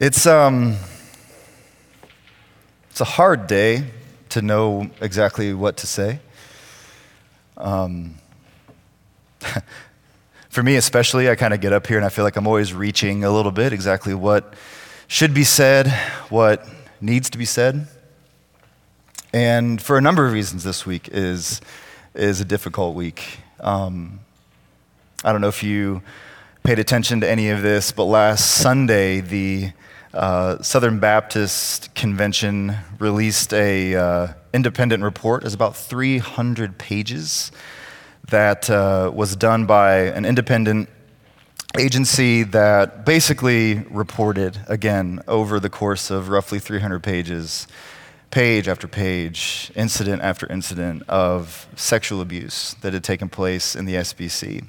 It's um it's a hard day to know exactly what to say. Um, for me, especially, I kind of get up here and I feel like I'm always reaching a little bit exactly what should be said, what needs to be said. And for a number of reasons, this week is, is a difficult week. Um, I don't know if you paid attention to any of this, but last Sunday, the uh, Southern Baptist Convention released a uh, independent report. It's about 300 pages that uh, was done by an independent agency that basically reported again over the course of roughly 300 pages page after page, incident after incident of sexual abuse that had taken place in the SBC.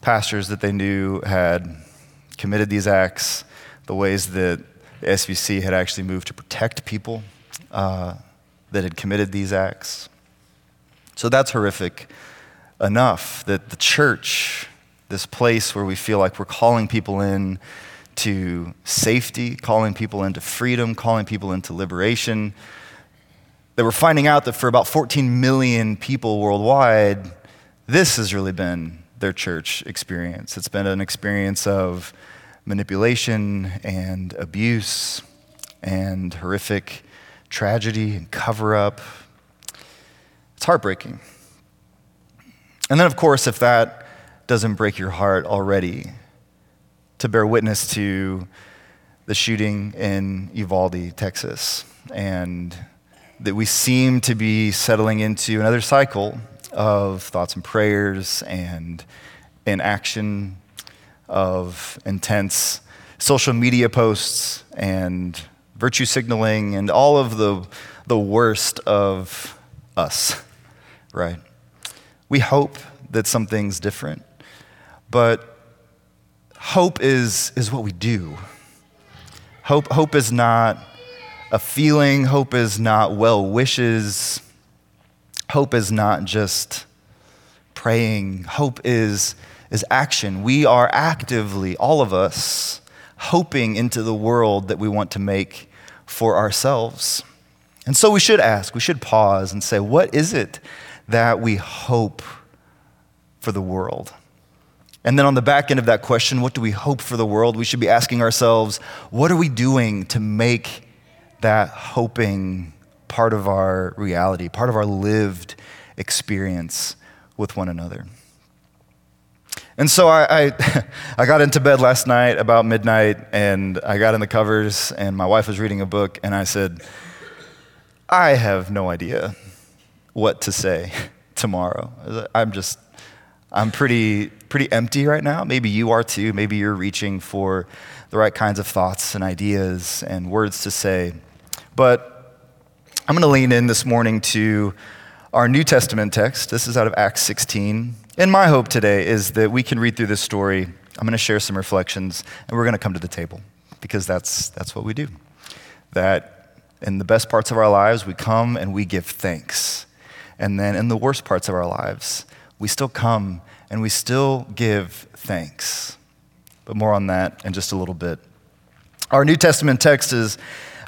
Pastors that they knew had committed these acts, the ways that the SBC had actually moved to protect people uh, that had committed these acts. So that's horrific enough that the church, this place where we feel like we're calling people in to safety, calling people into freedom, calling people into liberation, that we're finding out that for about 14 million people worldwide, this has really been their church experience. It's been an experience of manipulation and abuse and horrific tragedy and cover up. It's heartbreaking. And then, of course, if that doesn't break your heart already, to bear witness to the shooting in Uvalde, Texas, and that we seem to be settling into another cycle of thoughts and prayers and inaction of intense social media posts and virtue signaling and all of the, the worst of us, right? We hope that something's different, but hope is, is what we do. Hope, hope is not a feeling, hope is not well wishes, hope is not just praying, hope is, is action. We are actively, all of us, hoping into the world that we want to make for ourselves. And so we should ask, we should pause and say, what is it that we hope for the world? And then on the back end of that question, what do we hope for the world? We should be asking ourselves, what are we doing to make that hoping part of our reality, part of our lived experience with one another? And so I, I, I, got into bed last night about midnight, and I got in the covers, and my wife was reading a book, and I said, I have no idea what to say tomorrow. I'm just, I'm pretty, pretty empty right now. Maybe you are too. Maybe you're reaching for the right kinds of thoughts and ideas and words to say. But I'm going to lean in this morning to our New Testament text. This is out of Acts 16. And my hope today is that we can read through this story. I'm going to share some reflections, and we're going to come to the table because that's, that's what we do. That in the best parts of our lives, we come and we give thanks. And then in the worst parts of our lives, we still come and we still give thanks. But more on that in just a little bit. Our New Testament text is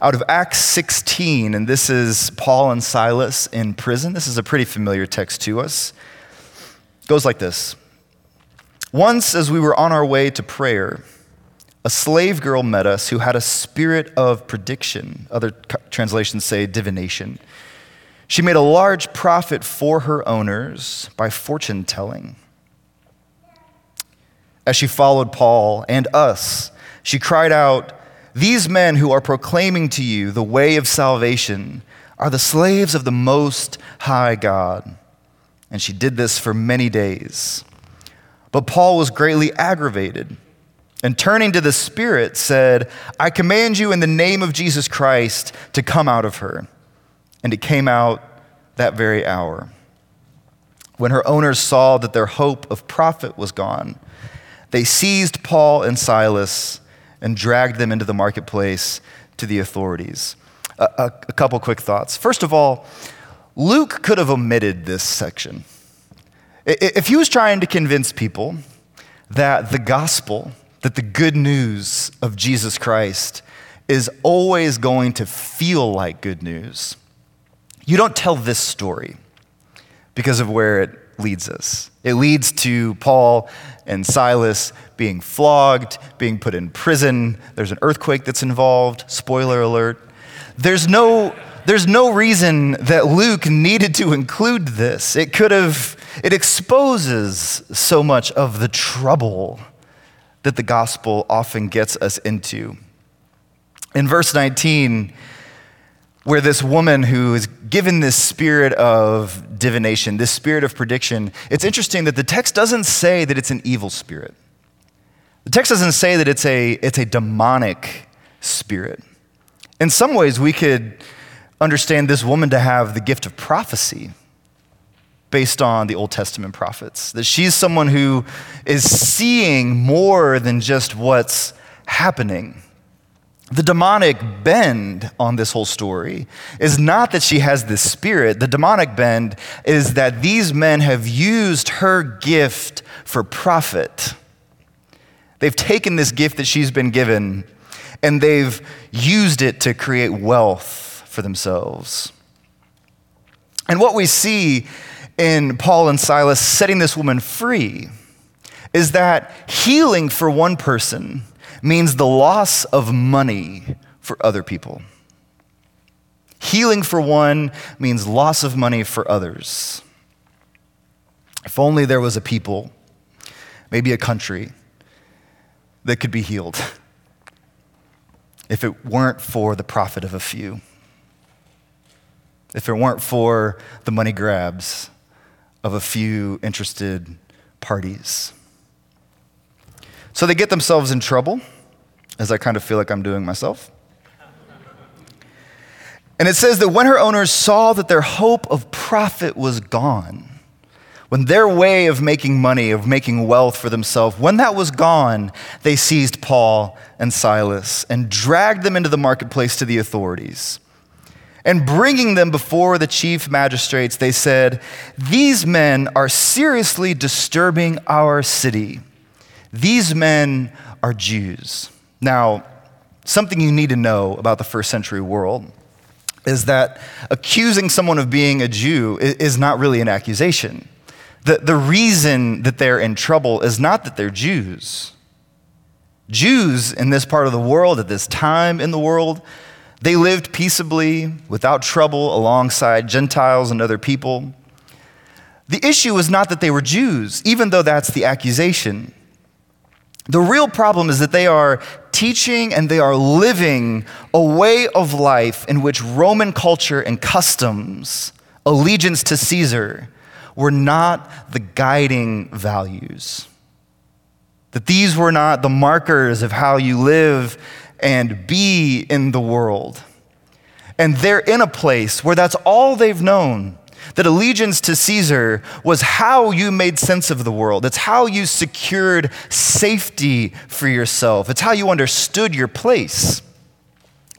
out of Acts 16, and this is Paul and Silas in prison. This is a pretty familiar text to us goes like this Once, as we were on our way to prayer, a slave girl met us who had a spirit of prediction. Other translations say divination. She made a large profit for her owners by fortune telling. As she followed Paul and us, she cried out, These men who are proclaiming to you the way of salvation are the slaves of the Most High God. And she did this for many days. But Paul was greatly aggravated and turning to the Spirit said, I command you in the name of Jesus Christ to come out of her. And it came out that very hour. When her owners saw that their hope of profit was gone, they seized Paul and Silas and dragged them into the marketplace to the authorities. A, a, a couple quick thoughts. First of all, Luke could have omitted this section. If he was trying to convince people that the gospel, that the good news of Jesus Christ is always going to feel like good news. You don't tell this story because of where it leads us. It leads to Paul and Silas being flogged, being put in prison. There's an earthquake that's involved. Spoiler alert. There's no, there's no reason that Luke needed to include this. It could have, it exposes so much of the trouble that the gospel often gets us into. In verse 19, where this woman who is given this spirit of divination, this spirit of prediction, it's interesting that the text doesn't say that it's an evil spirit. The text doesn't say that it's a, it's a demonic spirit. In some ways, we could understand this woman to have the gift of prophecy based on the Old Testament prophets. That she's someone who is seeing more than just what's happening. The demonic bend on this whole story is not that she has this spirit. The demonic bend is that these men have used her gift for profit. They've taken this gift that she's been given and they've used it to create wealth for themselves. And what we see in Paul and Silas setting this woman free is that healing for one person means the loss of money for other people. Healing for one means loss of money for others. If only there was a people, maybe a country, that could be healed if it weren't for the profit of a few, if it weren't for the money grabs of a few interested parties. So they get themselves in trouble, as I kind of feel like I'm doing myself. And it says that when her owners saw that their hope of profit was gone, when their way of making money, of making wealth for themselves, when that was gone, they seized Paul and Silas and dragged them into the marketplace to the authorities. And bringing them before the chief magistrates, they said, These men are seriously disturbing our city these men are Jews. Now, something you need to know about the first century world is that accusing someone of being a Jew is not really an accusation. The, the reason that they're in trouble is not that they're Jews. Jews in this part of the world, at this time in the world, they lived peaceably, without trouble, alongside Gentiles and other people. The issue was not that they were Jews, even though that's the accusation. The real problem is that they are teaching and they are living a way of life in which Roman culture and customs, allegiance to Caesar, were not the guiding values. That these were not the markers of how you live and be in the world. And they're in a place where that's all they've known that allegiance to Caesar was how you made sense of the world. It's how you secured safety for yourself. It's how you understood your place.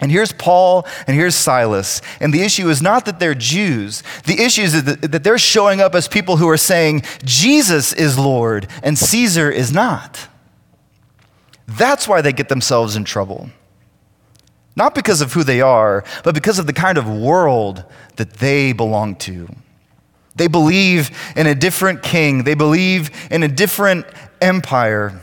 And here's Paul and here's Silas. And the issue is not that they're Jews. The issue is that they're showing up as people who are saying, Jesus is Lord and Caesar is not. That's why they get themselves in trouble. Not because of who they are, but because of the kind of world that they belong to. They believe in a different king, they believe in a different empire.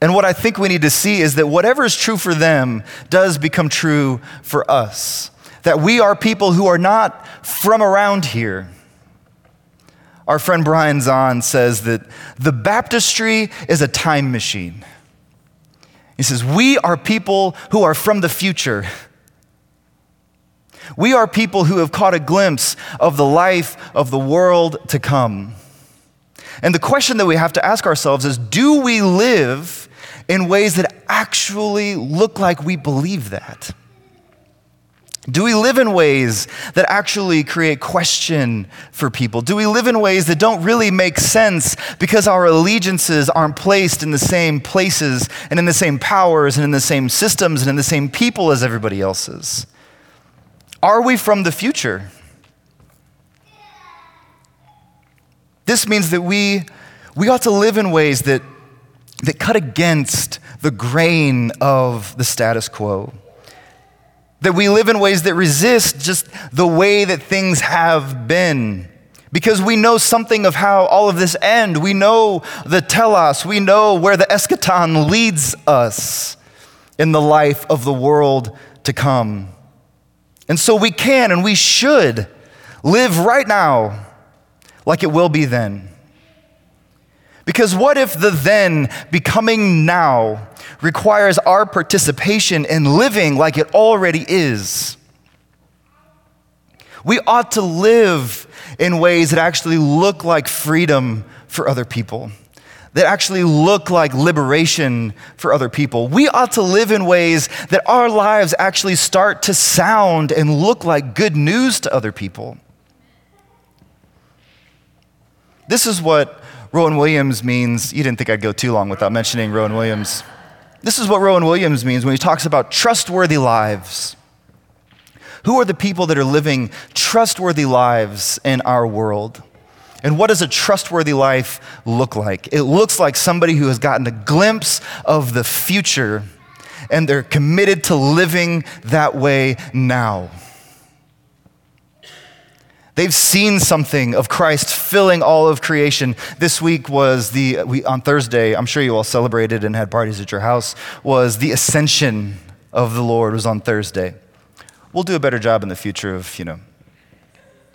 And what I think we need to see is that whatever is true for them does become true for us. That we are people who are not from around here. Our friend Brian Zahnd says that the baptistry is a time machine. He says, We are people who are from the future. We are people who have caught a glimpse of the life of the world to come. And the question that we have to ask ourselves is do we live in ways that actually look like we believe that? Do we live in ways that actually create question for people? Do we live in ways that don't really make sense because our allegiances aren't placed in the same places and in the same powers and in the same systems and in the same people as everybody else's? Are we from the future? This means that we, we ought to live in ways that that cut against the grain of the status quo. That we live in ways that resist just the way that things have been. Because we know something of how all of this end. We know the telos. We know where the eschaton leads us in the life of the world to come. And so we can and we should live right now like it will be then. Because what if the then becoming now requires our participation in living like it already is? We ought to live in ways that actually look like freedom for other people, that actually look like liberation for other people. We ought to live in ways that our lives actually start to sound and look like good news to other people. This is what Rowan Williams means. You didn't think I'd go too long without mentioning Rowan Williams. This is what Rowan Williams means when he talks about trustworthy lives. Who are the people that are living trustworthy lives in our world? And what does a trustworthy life look like? It looks like somebody who has gotten a glimpse of the future and they're committed to living that way now. They've seen something of Christ filling all of creation. This week was the, we, on Thursday, I'm sure you all celebrated and had parties at your house, was the ascension of the Lord was on Thursday. We'll do a better job in the future of, you know,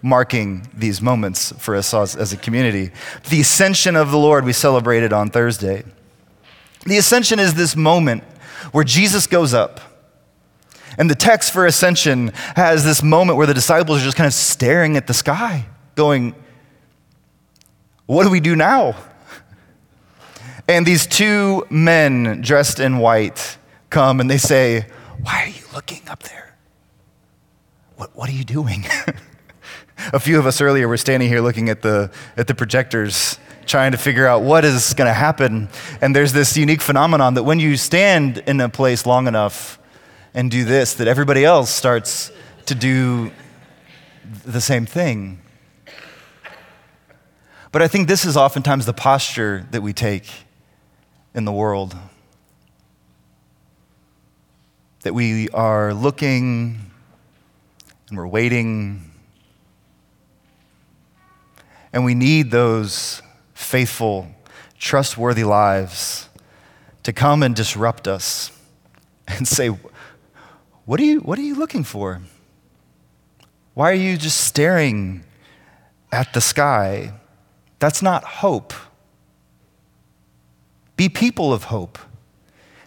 marking these moments for us as, as a community. The ascension of the Lord we celebrated on Thursday. The ascension is this moment where Jesus goes up and the text for ascension has this moment where the disciples are just kind of staring at the sky, going, What do we do now? And these two men dressed in white come and they say, Why are you looking up there? What, what are you doing? A few of us earlier were standing here looking at the, at the projectors, trying to figure out what is going to happen. And there's this unique phenomenon that when you stand in a place long enough, and do this, that everybody else starts to do the same thing. But I think this is oftentimes the posture that we take in the world. That we are looking and we're waiting. And we need those faithful, trustworthy lives to come and disrupt us and say, what are you, what are you looking for? Why are you just staring at the sky? That's not hope. Be people of hope.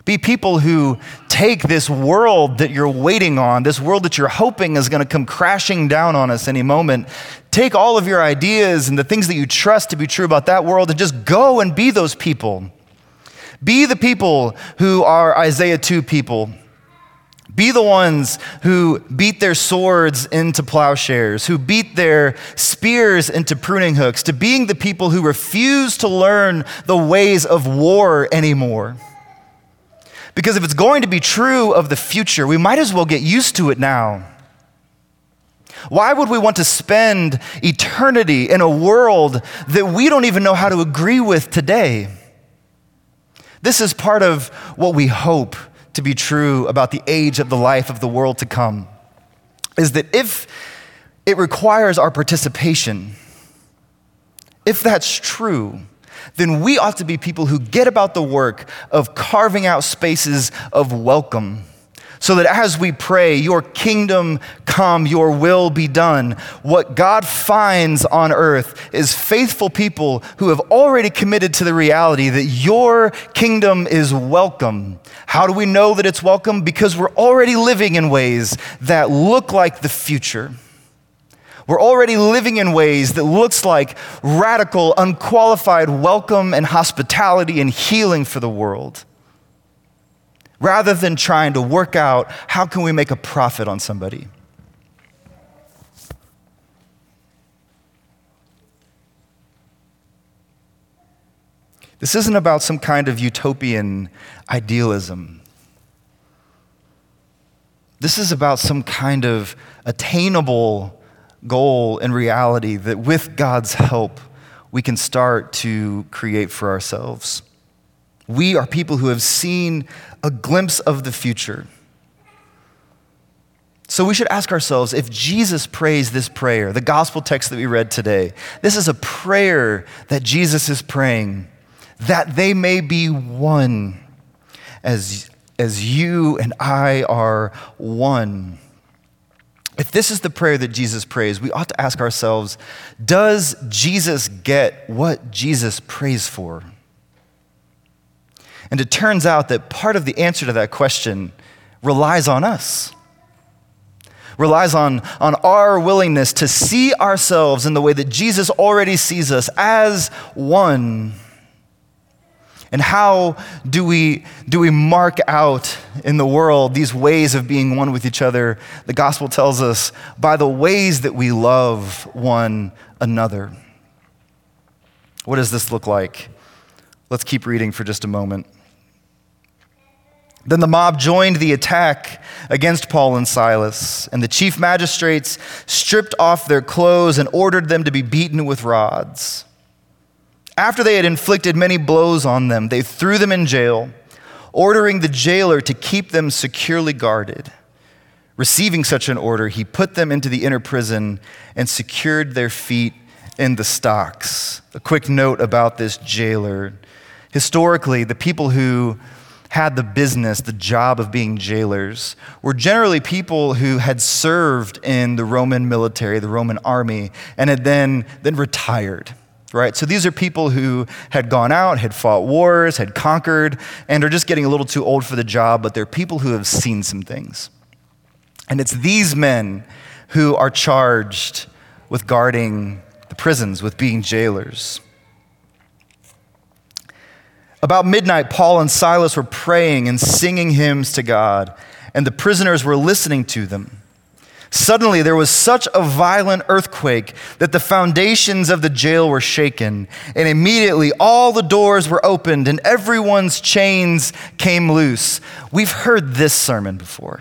Be people who take this world that you're waiting on, this world that you're hoping is going to come crashing down on us any moment. Take all of your ideas and the things that you trust to be true about that world and just go and be those people. Be the people who are Isaiah 2 people be the ones who beat their swords into plowshares, who beat their spears into pruning hooks, to being the people who refuse to learn the ways of war anymore. Because if it's going to be true of the future, we might as well get used to it now. Why would we want to spend eternity in a world that we don't even know how to agree with today? This is part of what we hope to be true about the age of the life of the world to come is that if it requires our participation, if that's true, then we ought to be people who get about the work of carving out spaces of welcome so that as we pray, Your kingdom come, Your will be done, what God finds on earth is faithful people who have already committed to the reality that Your kingdom is welcome. How do we know that it's welcome? Because we're already living in ways that look like the future. We're already living in ways that looks like radical, unqualified welcome and hospitality and healing for the world rather than trying to work out how can we make a profit on somebody. This isn't about some kind of utopian idealism. This is about some kind of attainable goal and reality that with God's help, we can start to create for ourselves. We are people who have seen a glimpse of the future. So we should ask ourselves if Jesus prays this prayer, the gospel text that we read today, this is a prayer that Jesus is praying, that they may be one as, as you and I are one. If this is the prayer that Jesus prays, we ought to ask ourselves Does Jesus get what Jesus prays for? And it turns out that part of the answer to that question relies on us relies on, on our willingness to see ourselves in the way that Jesus already sees us as one. And how do we, do we mark out in the world these ways of being one with each other? The gospel tells us by the ways that we love one another. What does this look like? Let's keep reading for just a moment. Then the mob joined the attack against Paul and Silas, and the chief magistrates stripped off their clothes and ordered them to be beaten with rods. After they had inflicted many blows on them, they threw them in jail, ordering the jailer to keep them securely guarded. Receiving such an order, he put them into the inner prison and secured their feet in the stocks. A quick note about this jailer. Historically, the people who had the business, the job of being jailers, were generally people who had served in the Roman military, the Roman army, and had then, then retired. Right? So these are people who had gone out, had fought wars, had conquered, and are just getting a little too old for the job, but they're people who have seen some things. And it's these men who are charged with guarding the prisons, with being jailers. About midnight, Paul and Silas were praying and singing hymns to God, and the prisoners were listening to them. Suddenly, there was such a violent earthquake that the foundations of the jail were shaken, and immediately all the doors were opened and everyone's chains came loose. We've heard this sermon before.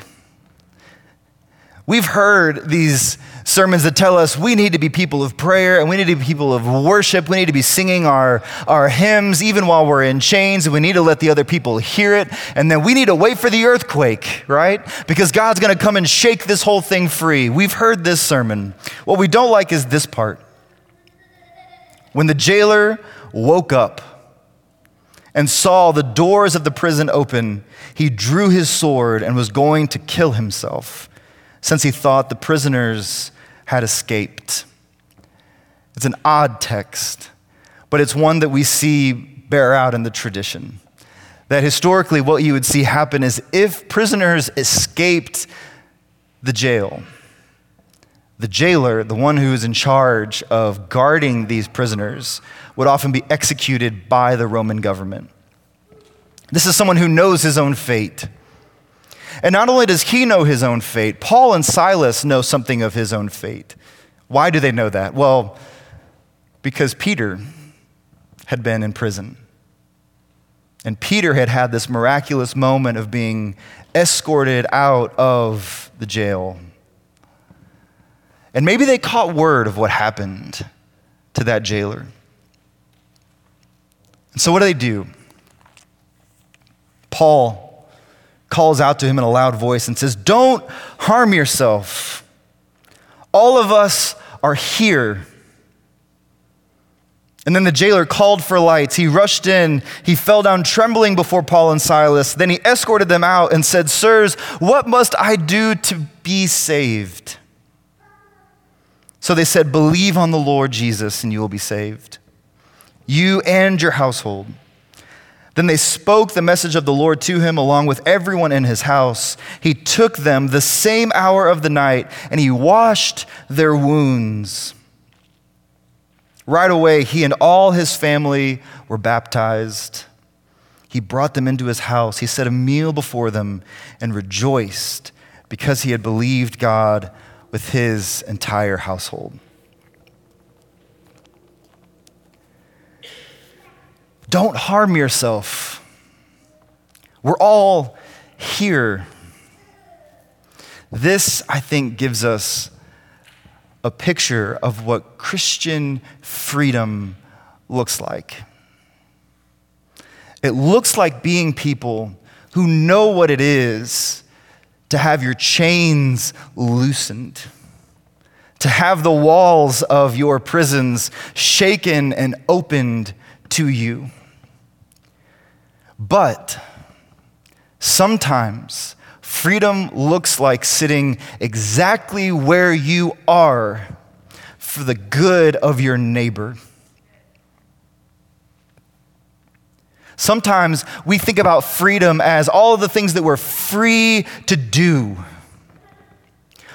We've heard these sermons that tell us we need to be people of prayer and we need to be people of worship. We need to be singing our, our hymns even while we're in chains. And we need to let the other people hear it. And then we need to wait for the earthquake, right? Because God's going to come and shake this whole thing free. We've heard this sermon. What we don't like is this part. When the jailer woke up, and saw the doors of the prison open, he drew his sword and was going to kill himself since he thought the prisoners had escaped. It's an odd text, but it's one that we see bear out in the tradition. That historically, what you would see happen is if prisoners escaped the jail, the jailer, the one who is in charge of guarding these prisoners, would often be executed by the Roman government. This is someone who knows his own fate. And not only does he know his own fate, Paul and Silas know something of his own fate. Why do they know that? Well, because Peter had been in prison. And Peter had had this miraculous moment of being escorted out of the jail. And maybe they caught word of what happened to that jailer. And so, what do they do? Paul calls out to him in a loud voice and says, Don't harm yourself. All of us are here. And then the jailer called for lights. He rushed in. He fell down trembling before Paul and Silas. Then he escorted them out and said, Sirs, what must I do to be saved? So they said, Believe on the Lord Jesus and you will be saved, you and your household. Then they spoke the message of the Lord to him along with everyone in his house. He took them the same hour of the night and he washed their wounds. Right away, he and all his family were baptized. He brought them into his house. He set a meal before them and rejoiced because he had believed God with his entire household. Don't harm yourself. We're all here. This, I think, gives us a picture of what Christian freedom looks like. It looks like being people who know what it is to have your chains loosened, to have the walls of your prisons shaken and opened to you. But sometimes freedom looks like sitting exactly where you are for the good of your neighbor. Sometimes we think about freedom as all of the things that we're free to do,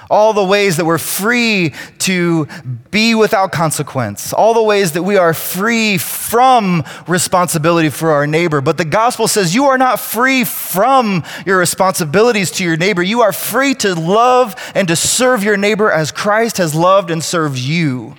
all the ways that we're free to be without consequence, all the ways that we are free from responsibility for our neighbor. But the gospel says you are not free from your responsibilities to your neighbor. You are free to love and to serve your neighbor as Christ has loved and served you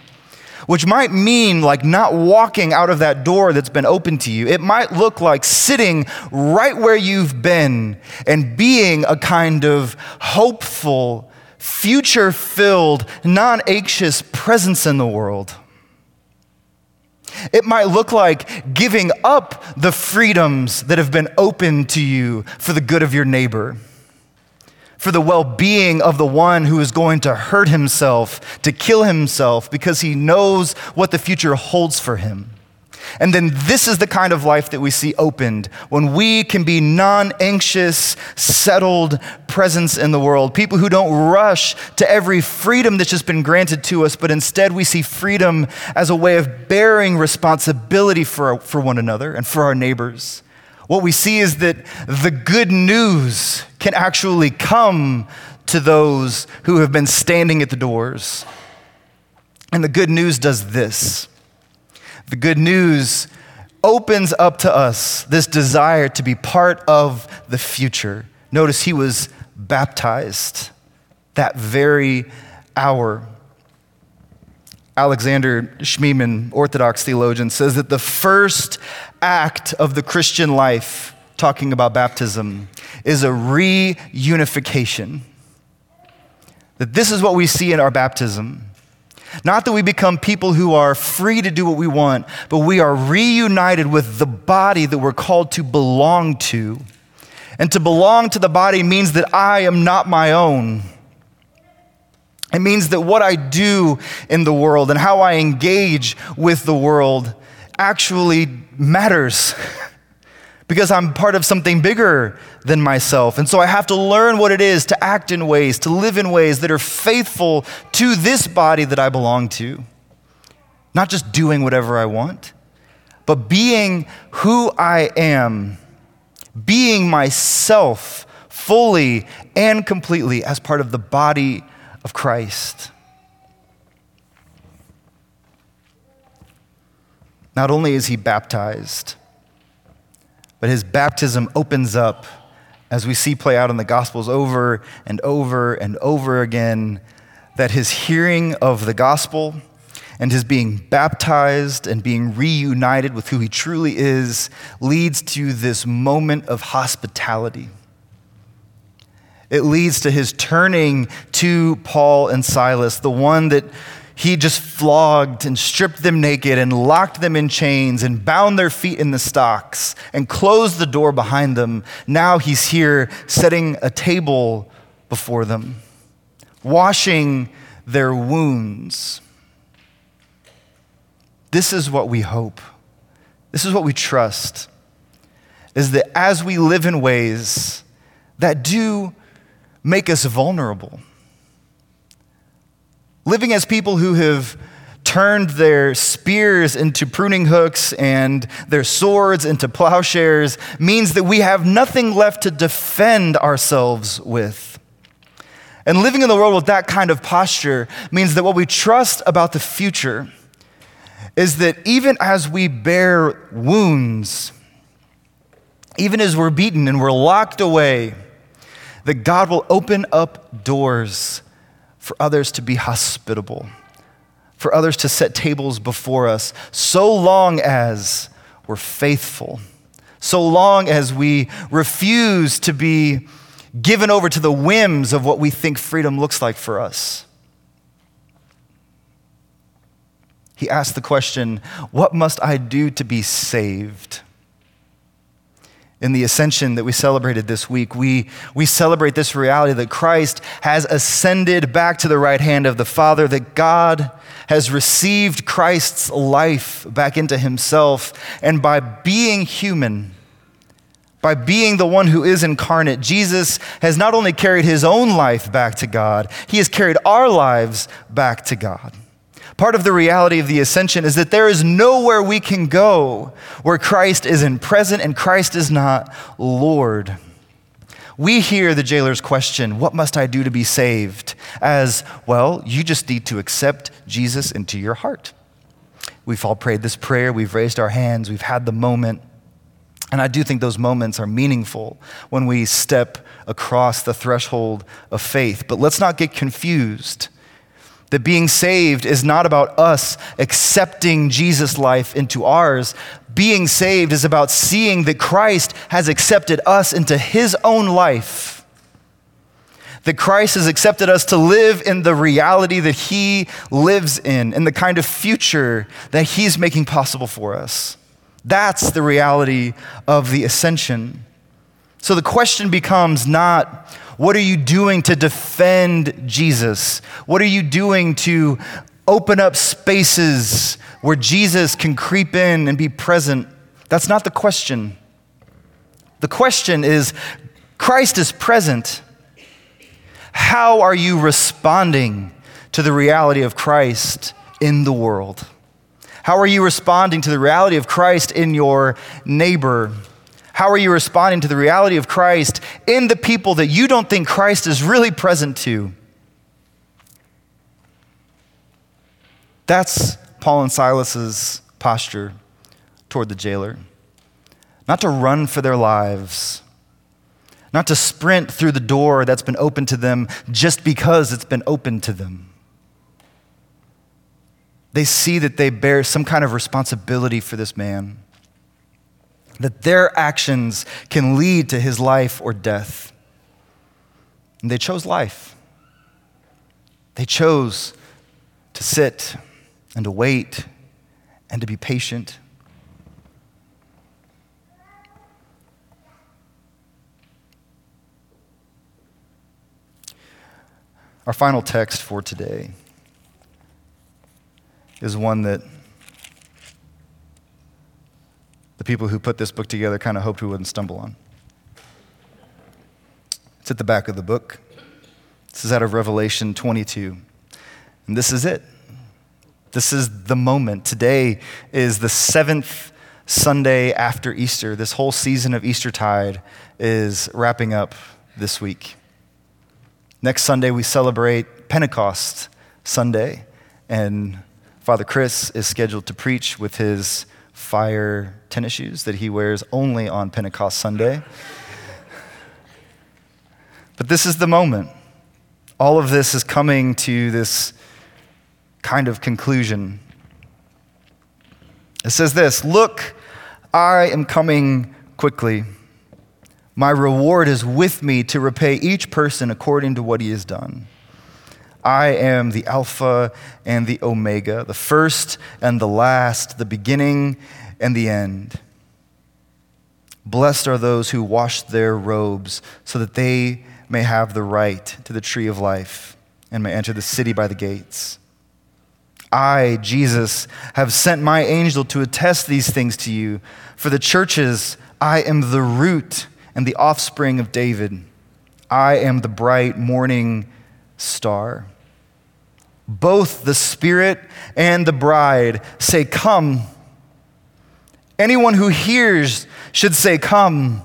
which might mean like not walking out of that door that's been open to you. It might look like sitting right where you've been and being a kind of hopeful, future filled, non anxious presence in the world. It might look like giving up the freedoms that have been open to you for the good of your neighbor for the well being of the one who is going to hurt himself, to kill himself, because he knows what the future holds for him. And then this is the kind of life that we see opened when we can be non anxious, settled presence in the world. People who don't rush to every freedom that's just been granted to us, but instead we see freedom as a way of bearing responsibility for, for one another and for our neighbors. What we see is that the good news can actually come to those who have been standing at the doors. And the good news does this the good news opens up to us this desire to be part of the future. Notice he was baptized that very hour. Alexander Schmemann, Orthodox theologian, says that the first act of the Christian life, talking about baptism, is a reunification. That this is what we see in our baptism. Not that we become people who are free to do what we want, but we are reunited with the body that we're called to belong to. And to belong to the body means that I am not my own. It means that what I do in the world and how I engage with the world actually matters because I'm part of something bigger than myself. And so I have to learn what it is to act in ways, to live in ways that are faithful to this body that I belong to. Not just doing whatever I want, but being who I am, being myself fully and completely as part of the body of Christ. Not only is he baptized, but his baptism opens up, as we see play out in the Gospels over and over and over again, that his hearing of the gospel and his being baptized and being reunited with who he truly is leads to this moment of hospitality. It leads to his turning to Paul and Silas, the one that he just flogged and stripped them naked and locked them in chains and bound their feet in the stocks and closed the door behind them. Now he's here setting a table before them, washing their wounds. This is what we hope. This is what we trust is that as we live in ways that do make us vulnerable. Living as people who have turned their spears into pruning hooks and their swords into plowshares means that we have nothing left to defend ourselves with. And living in the world with that kind of posture means that what we trust about the future is that even as we bear wounds, even as we're beaten and we're locked away, that God will open up doors for others to be hospitable, for others to set tables before us, so long as we're faithful, so long as we refuse to be given over to the whims of what we think freedom looks like for us. He asked the question, What must I do to be saved? In the ascension that we celebrated this week, we, we celebrate this reality that Christ has ascended back to the right hand of the Father, that God has received Christ's life back into himself, and by being human, by being the one who is incarnate, Jesus has not only carried his own life back to God, he has carried our lives back to God. Part of the reality of the ascension is that there is nowhere we can go where Christ isn't present and Christ is not Lord. We hear the jailer's question, What must I do to be saved? as, Well, you just need to accept Jesus into your heart. We've all prayed this prayer, we've raised our hands, we've had the moment. And I do think those moments are meaningful when we step across the threshold of faith. But let's not get confused that being saved is not about us accepting Jesus' life into ours. Being saved is about seeing that Christ has accepted us into his own life. That Christ has accepted us to live in the reality that he lives in, in the kind of future that he's making possible for us. That's the reality of the ascension. So the question becomes not, what are you doing to defend Jesus? What are you doing to open up spaces where Jesus can creep in and be present? That's not the question. The question is Christ is present. How are you responding to the reality of Christ in the world? How are you responding to the reality of Christ in your neighbor? How are you responding to the reality of Christ in the people that you don't think Christ is really present to? That's Paul and Silas's posture toward the jailer. Not to run for their lives, not to sprint through the door that's been opened to them just because it's been opened to them. They see that they bear some kind of responsibility for this man that their actions can lead to his life or death. And they chose life. They chose to sit and to wait and to be patient. Our final text for today is one that the people who put this book together kind of hoped we wouldn't stumble on. It's at the back of the book. This is out of Revelation 22. And this is it. This is the moment. Today is the seventh Sunday after Easter. This whole season of Eastertide is wrapping up this week. Next Sunday, we celebrate Pentecost Sunday, and Father Chris is scheduled to preach with his fire tennis shoes that he wears only on Pentecost Sunday. But this is the moment. All of this is coming to this kind of conclusion. It says this Look, I am coming quickly. My reward is with me to repay each person according to what he has done. I am the Alpha and the Omega, the first and the last, the beginning and the end. Blessed are those who wash their robes so that they may have the right to the tree of life and may enter the city by the gates. I, Jesus, have sent my angel to attest these things to you. For the churches, I am the root and the offspring of David. I am the bright morning star. Both the Spirit and the bride say, Come. Anyone who hears should say, Come.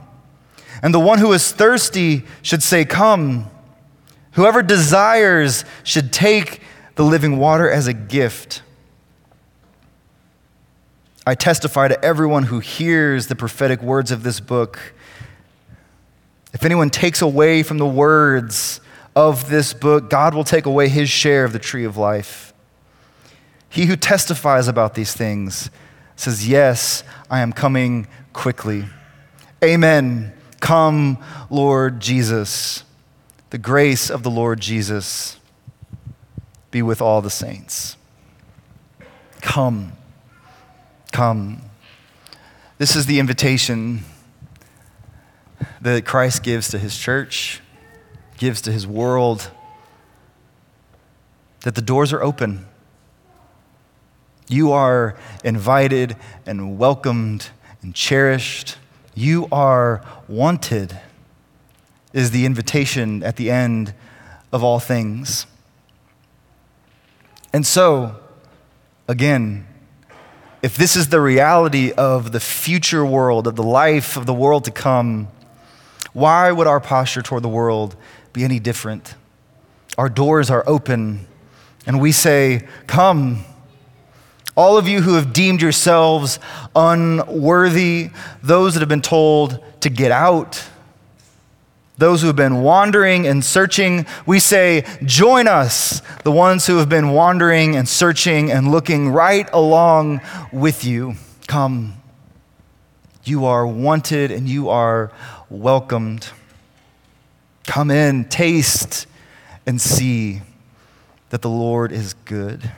And the one who is thirsty should say, Come. Whoever desires should take the living water as a gift. I testify to everyone who hears the prophetic words of this book. If anyone takes away from the words of this book, God will take away his share of the tree of life. He who testifies about these things says, Yes, I am coming quickly. Amen. Come, Lord Jesus. The grace of the Lord Jesus be with all the saints. Come. Come. This is the invitation that Christ gives to his church, gives to his world, that the doors are open. You are invited and welcomed and cherished. You are wanted, is the invitation at the end of all things. And so, again, if this is the reality of the future world, of the life of the world to come, why would our posture toward the world be any different? Our doors are open, and we say, Come. All of you who have deemed yourselves unworthy, those that have been told to get out, those who have been wandering and searching, we say, Join us, the ones who have been wandering and searching and looking right along with you. Come. You are wanted and you are welcomed. Come in, taste, and see that the Lord is good.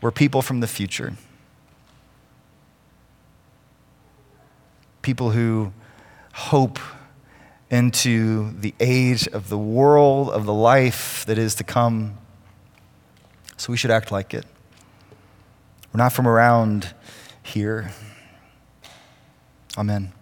We're people from the future. People who hope into the age of the world, of the life that is to come. So we should act like it. We're not from around here. Amen.